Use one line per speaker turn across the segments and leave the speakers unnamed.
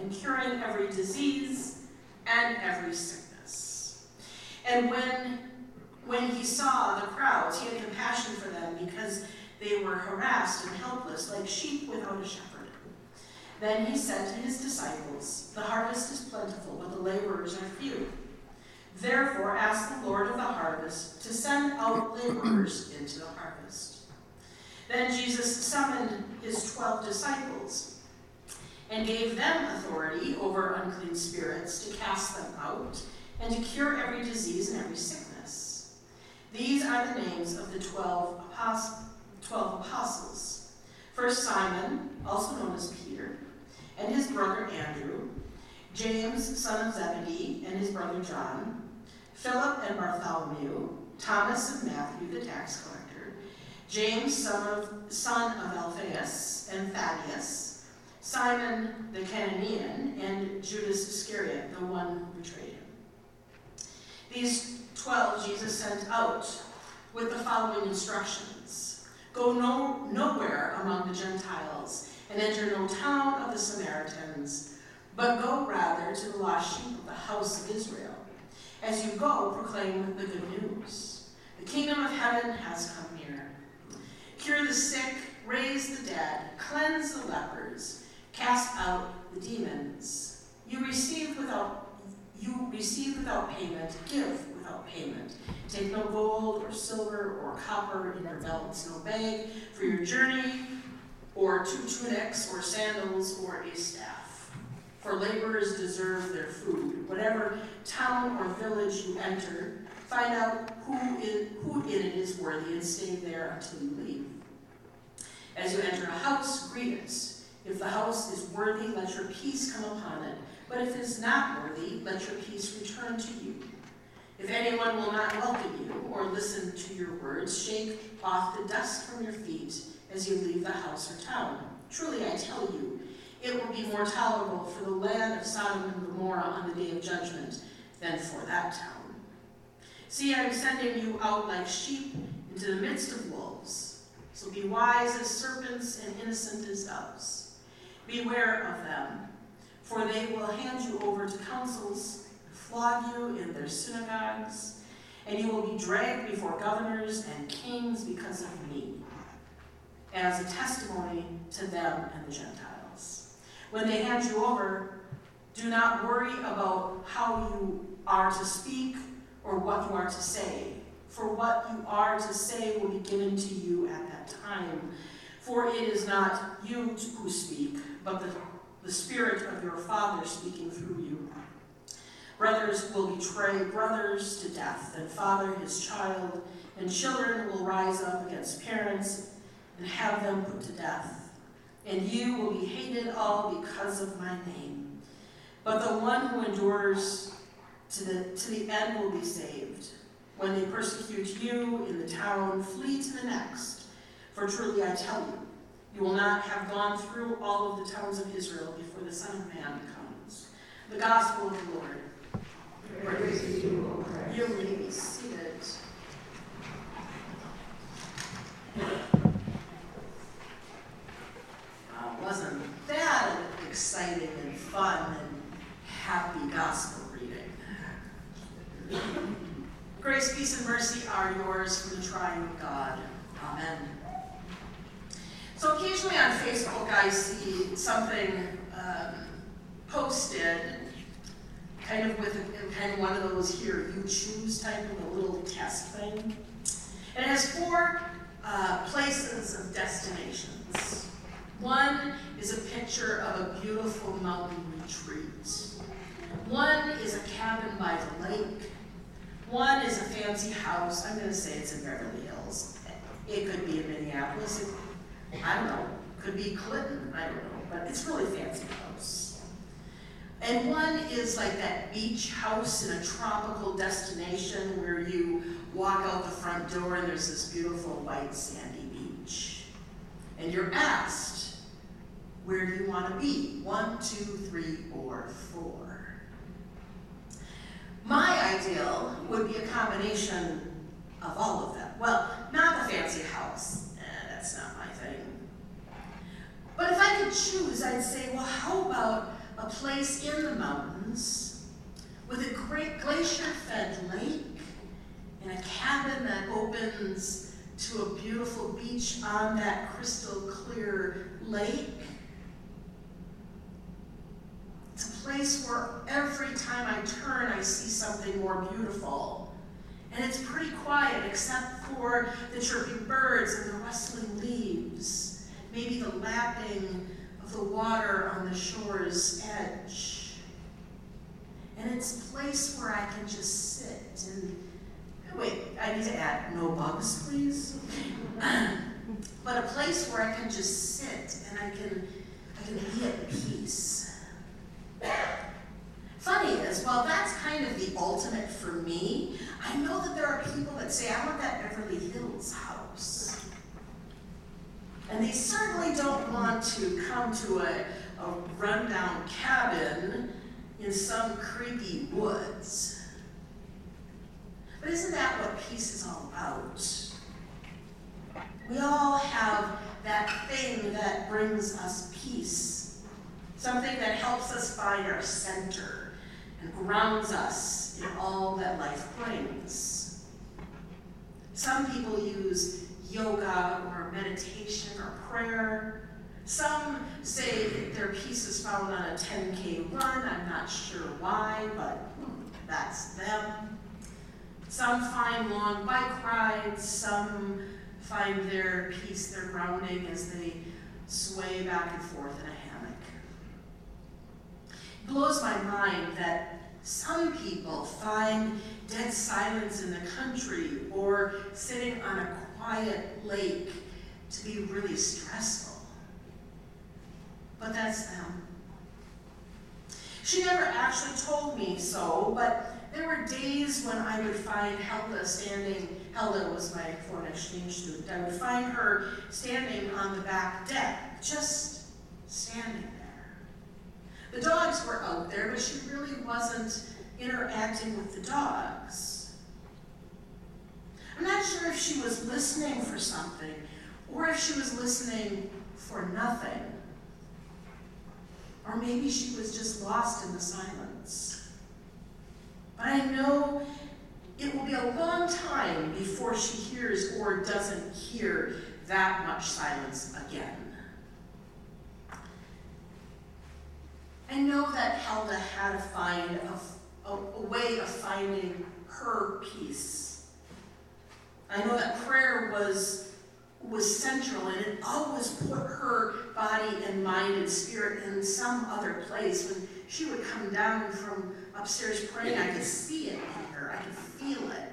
and curing every disease and every sickness. And when, when he saw the crowds, he had compassion for them because they were harassed and helpless, like sheep without a shepherd. Then he said to his disciples, The harvest is plentiful, but the laborers are few. Therefore, ask the Lord of the harvest to send out laborers into the harvest. Then Jesus summoned his twelve disciples and gave them authority over unclean spirits to cast them out and to cure every disease and every sickness. These are the names of the twelve, apostles. 12 apostles. First Simon, also known as Peter, and his brother Andrew, James, son of Zebedee, and his brother John, Philip and Bartholomew, Thomas and Matthew, the tax collector, James, son of, son of Alphaeus and Thaddeus, Simon the Cananaean, and Judas Iscariot, the one who betrayed him. These twelve Jesus sent out with the following instructions Go no, nowhere among the Gentiles and enter no town of the Samaritans, but go rather to the lost sheep of the house of Israel. As you go, proclaim the good news. The kingdom of heaven has come near. Cure the sick, raise the dead, cleanse the lepers, cast out the demons. You receive without you receive without payment, give without payment. Take no gold or silver or copper in your belts, no bag for your journey, or two tunics, or sandals, or a staff. For laborers deserve their food. Whatever town or village you enter, find out who in, who in it is worthy and stay there until you leave. As you enter a house, greet it. If the house is worthy, let your peace come upon it. But if it is not worthy, let your peace return to you. If anyone will not welcome you or listen to your words, shake off the dust from your feet as you leave the house or town. Truly, I tell you, it will be more tolerable for the land of Sodom and Gomorrah on the day of judgment than for that town. See, I am sending you out like sheep into the midst of wolves. So be wise as serpents and innocent as doves. Beware of them, for they will hand you over to councils, flog you in their synagogues, and you will be dragged before governors and kings because of me as a testimony to them and the Gentiles. When they hand you over, do not worry about how you are to speak or what you are to say, for what you are to say will be given to you at that time. For it is not you who speak, but the, the Spirit of your Father speaking through you. Brothers will betray brothers to death, and father his child, and children will rise up against parents and have them put to death. And you will be hated all because of my name. But the one who endures to the, to the end will be saved. When they persecute you in the town, flee to the next. For truly I tell you, you will not have gone through all of the towns of Israel before the Son of Man comes. The Gospel of the Lord.
Praise to you, O Christ.
You may be seated. Uh, wasn't that an exciting and fun and happy gospel reading? Grace, peace, and mercy are yours from the triune God. Amen. So occasionally on Facebook, I see something um, posted, kind of with a, kind of one of those here you choose type a little test thing, it has four uh, places of destinations. One is a picture of a beautiful mountain retreat. One is a cabin by the lake. One is a fancy house. I'm going to say it's in Beverly Hills. It could be in Minneapolis. It, I don't know. Could be Clinton. I don't know. But it's really fancy house. And one is like that beach house in a tropical destination where you walk out the front door and there's this beautiful white sandy beach. And you're asked, where do you want to be? One, two, three, or four. My ideal would be a combination of all of them. Well, not the fancy house. Eh, that's not my thing. But if I could choose, I'd say, well, how about a place in the mountains with a great glacier-fed lake and a cabin that opens to a beautiful beach on that crystal clear lake. It's a place where every time I turn, I see something more beautiful. And it's pretty quiet except for the chirping birds and the rustling leaves, maybe the lapping the water on the shore's edge. And it's a place where I can just sit and wait, I need to add no bugs, please. but a place where I can just sit and I can I can be at peace. Funny is, while that's kind of the ultimate for me, I know that there are people that say, I want that Beverly Hills house. And they certainly don't want to come to a, a rundown cabin in some creepy woods. But isn't that what peace is all about? We all have that thing that brings us peace, something that helps us find our center and grounds us in all that life brings. Some people use yoga or meditation or prayer. Some say their peace is found on a 10K run. I'm not sure why, but hmm, that's them. Some find long bike rides. Some find their peace, their grounding as they sway back and forth in a hammock. It blows my mind that some people find dead silence in the country or sitting on a quiet lake to be really stressful. But that's them. She never actually told me so, but there were days when I would find Helga standing, Helga was my foreign exchange student, I would find her standing on the back deck, just standing there. The dogs were out there, but she really wasn't interacting with the dogs. I'm not sure if she was listening for something or if she was listening for nothing. Or maybe she was just lost in the silence. But I know it will be a long time before she hears or doesn't hear that much silence again. I know that Helga had to find a, a, a way of finding her peace. I know that prayer was was central and it always put her body and mind and spirit in some other place. When she would come down from upstairs praying, I could see it in her, I could feel it.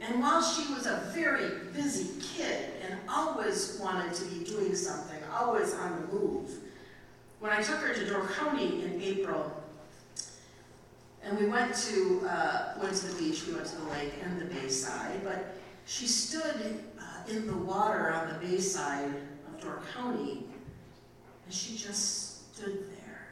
And while she was a very busy kid and always wanted to be doing something, always on the move, when I took her to Door County in April, and we went to uh, went to the beach, we went to the lake and the bayside, but she stood uh, in the water on the bayside of Door County, and she just stood there.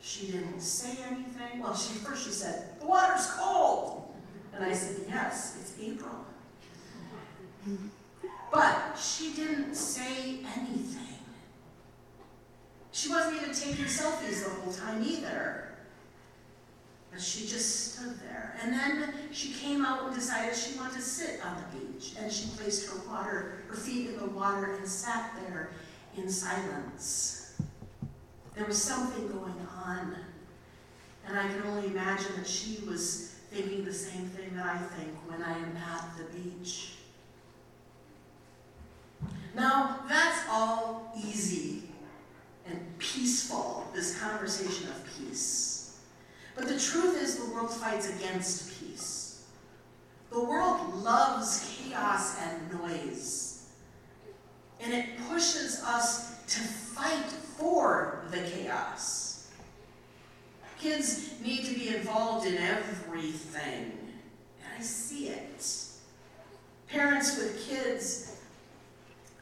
She didn't say anything. Well, she first she said, "The water's cold," and I said, "Yes, it's April." But she didn't say anything. She wasn't even taking selfies the whole time either. But she just stood there. And then she came out and decided she wanted to sit on the beach. And she placed her water, her feet in the water and sat there in silence. There was something going on. And I can only imagine that she was thinking the same thing that I think when I am at the beach. Now, that's all easy and peaceful, this conversation of peace. But the truth is, the world fights against peace. The world loves chaos and noise. And it pushes us to fight for the chaos. Kids need to be involved in everything. And I see it. Parents with kids,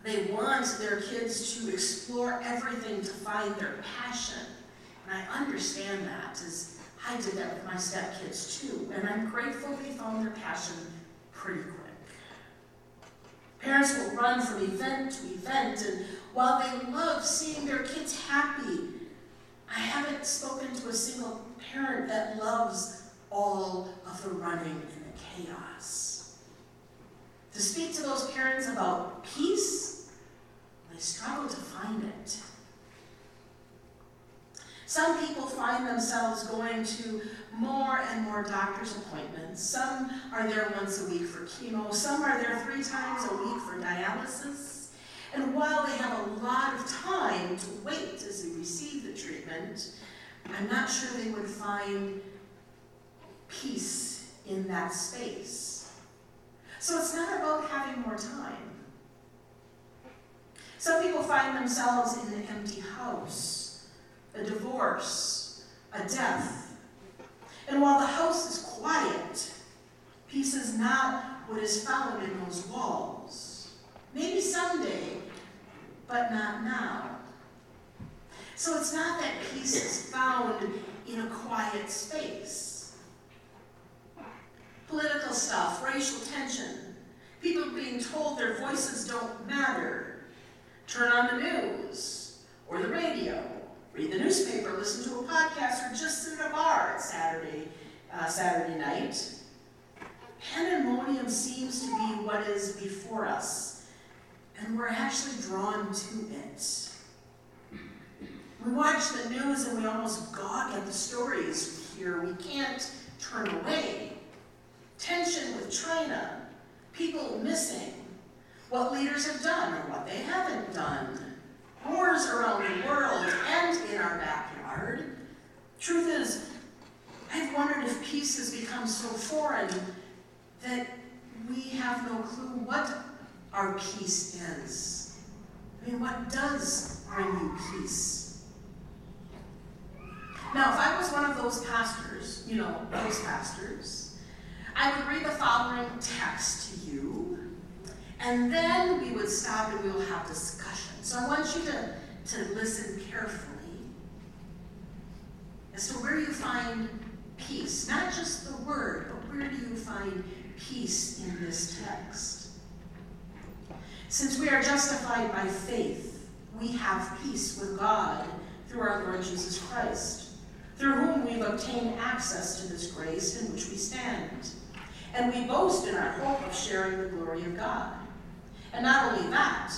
they want their kids to explore everything to find their passion. And I understand that, as I did that with my stepkids too. And I'm grateful they found their passion pretty quick. Parents will run from event to event, and while they love seeing their kids happy. I haven't spoken to a single parent that loves all of the running and the chaos. To speak to those parents about peace, they struggle to find it. Some people find themselves going to more and more doctor's appointments. Some are there once a week for chemo. Some are there three times a week for dialysis. And while they have a lot of time to wait as they receive the treatment, I'm not sure they would find peace in that space. So it's not about having more time. Some people find themselves in an empty house, a divorce, a death. And while the house is quiet, peace is not what is found in those walls. Maybe someday, but not now. So it's not that peace is found in a quiet space. Political stuff, racial tension, people being told their voices don't matter, turn on the news or the radio, read the newspaper, listen to a podcast, or just sit at a bar at Saturday, uh, Saturday night. Pandemonium seems to be what is before us, and we're actually drawn to it. We watch the news and we almost gawk at the stories we hear. We can't turn away. Tension with China, people missing, what leaders have done or what they haven't done, wars around the world and in our backyard. Truth is, I've wondered if peace has become so foreign that we have no clue what our peace is. I mean, what does bring you peace? Now, if I was one of those pastors, you know, those pastors, I would read the following text to you and then we would stop and we will have discussion. So I want you to, to listen carefully as to where you find peace. Not just the word, but where do you find peace in this text? Since we are justified by faith, we have peace with God through our Lord Jesus Christ, through whom we've obtained access to this grace in which we stand. And we boast in our hope of sharing the glory of God. And not only that,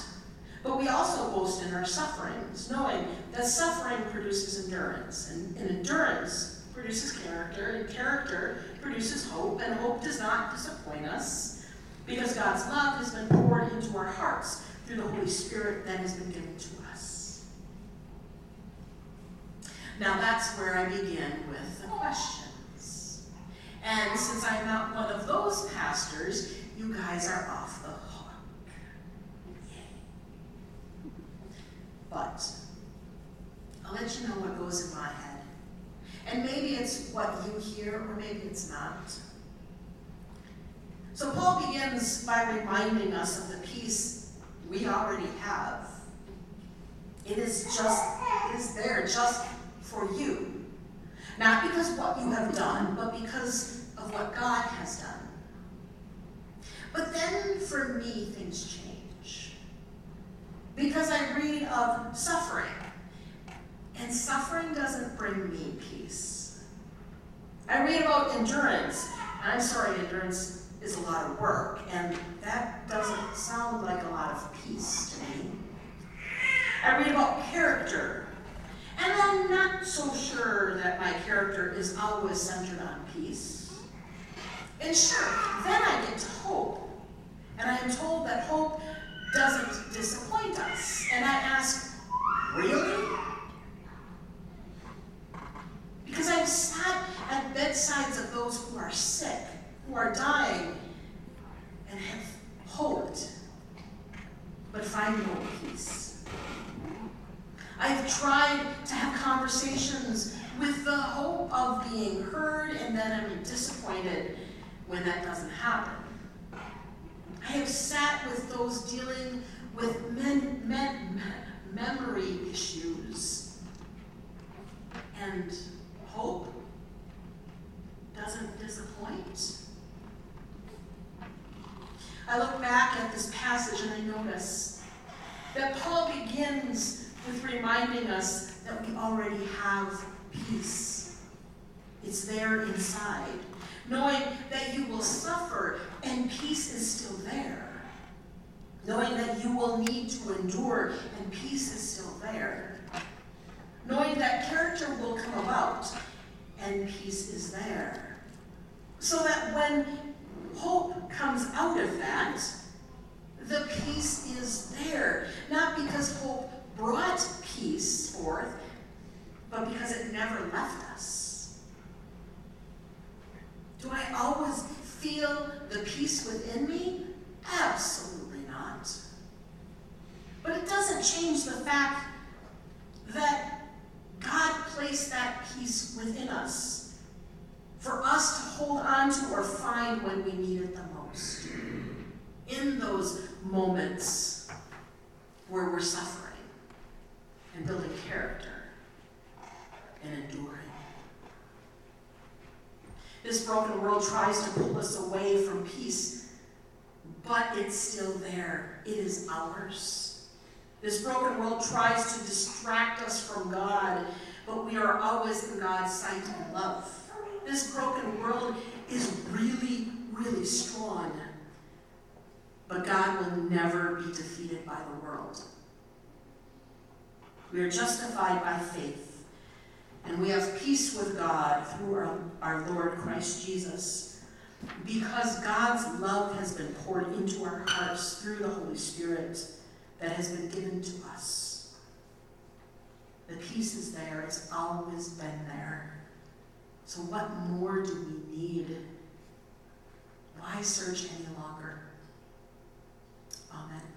but we also boast in our sufferings, knowing that suffering produces endurance, and, and endurance produces character, and character produces hope, and hope does not disappoint us, because God's love has been poured into our hearts through the Holy Spirit that has been given to us. Now that's where I begin with the questions. And since I'm not one of those pastors, you guys are off the But I'll let you know what goes in my head. And maybe it's what you hear, or maybe it's not. So Paul begins by reminding us of the peace we already have. It is just, it is there just for you. Not because what you have done, but because of what God has done. But then for me, things change because I read of suffering. And suffering doesn't bring me peace. I read about endurance. And I'm sorry, endurance is a lot of work, and that doesn't sound like a lot of peace to me. I read about character, and I'm not so sure that my character is always centered on peace. And sure, then I get to hope. And I am told that hope doesn't disappoint us. And I ask, really? Because I've sat at bedsides of those who are sick, who are dying, and have hoped, but find no peace. I've tried to have conversations with the hope of being heard, and then I'm disappointed when that doesn't happen. I have sat with those dealing with men, men, memory issues. And hope doesn't disappoint. I look back at this passage and I notice that Paul begins with reminding reminding us that we already have peace. It's there inside. Knowing that you will suffer and peace is still there. Knowing that you will need to endure and peace is still there. Knowing that character will come about and peace is there. So that when hope comes out of that, the peace is there. Not because hope brought peace forth, but because it never left us. Do I always feel the peace within me? Absolutely not. But it doesn't change the fact that God placed that peace within us for us to hold on to or find when we need it the most. In those moments where we're suffering and building character and enduring. This broken world tries to pull us away from peace, but it's still there. It is ours. This broken world tries to distract us from God, but we are always in God's sight and love. This broken world is really, really strong, but God will never be defeated by the world. We are justified by faith, we have peace with God through our, our Lord Christ Jesus. Because God's love has been poured into our hearts through the Holy Spirit that has been given to us. The peace is there, it's always been there. So, what more do we need? Why search any longer? Amen.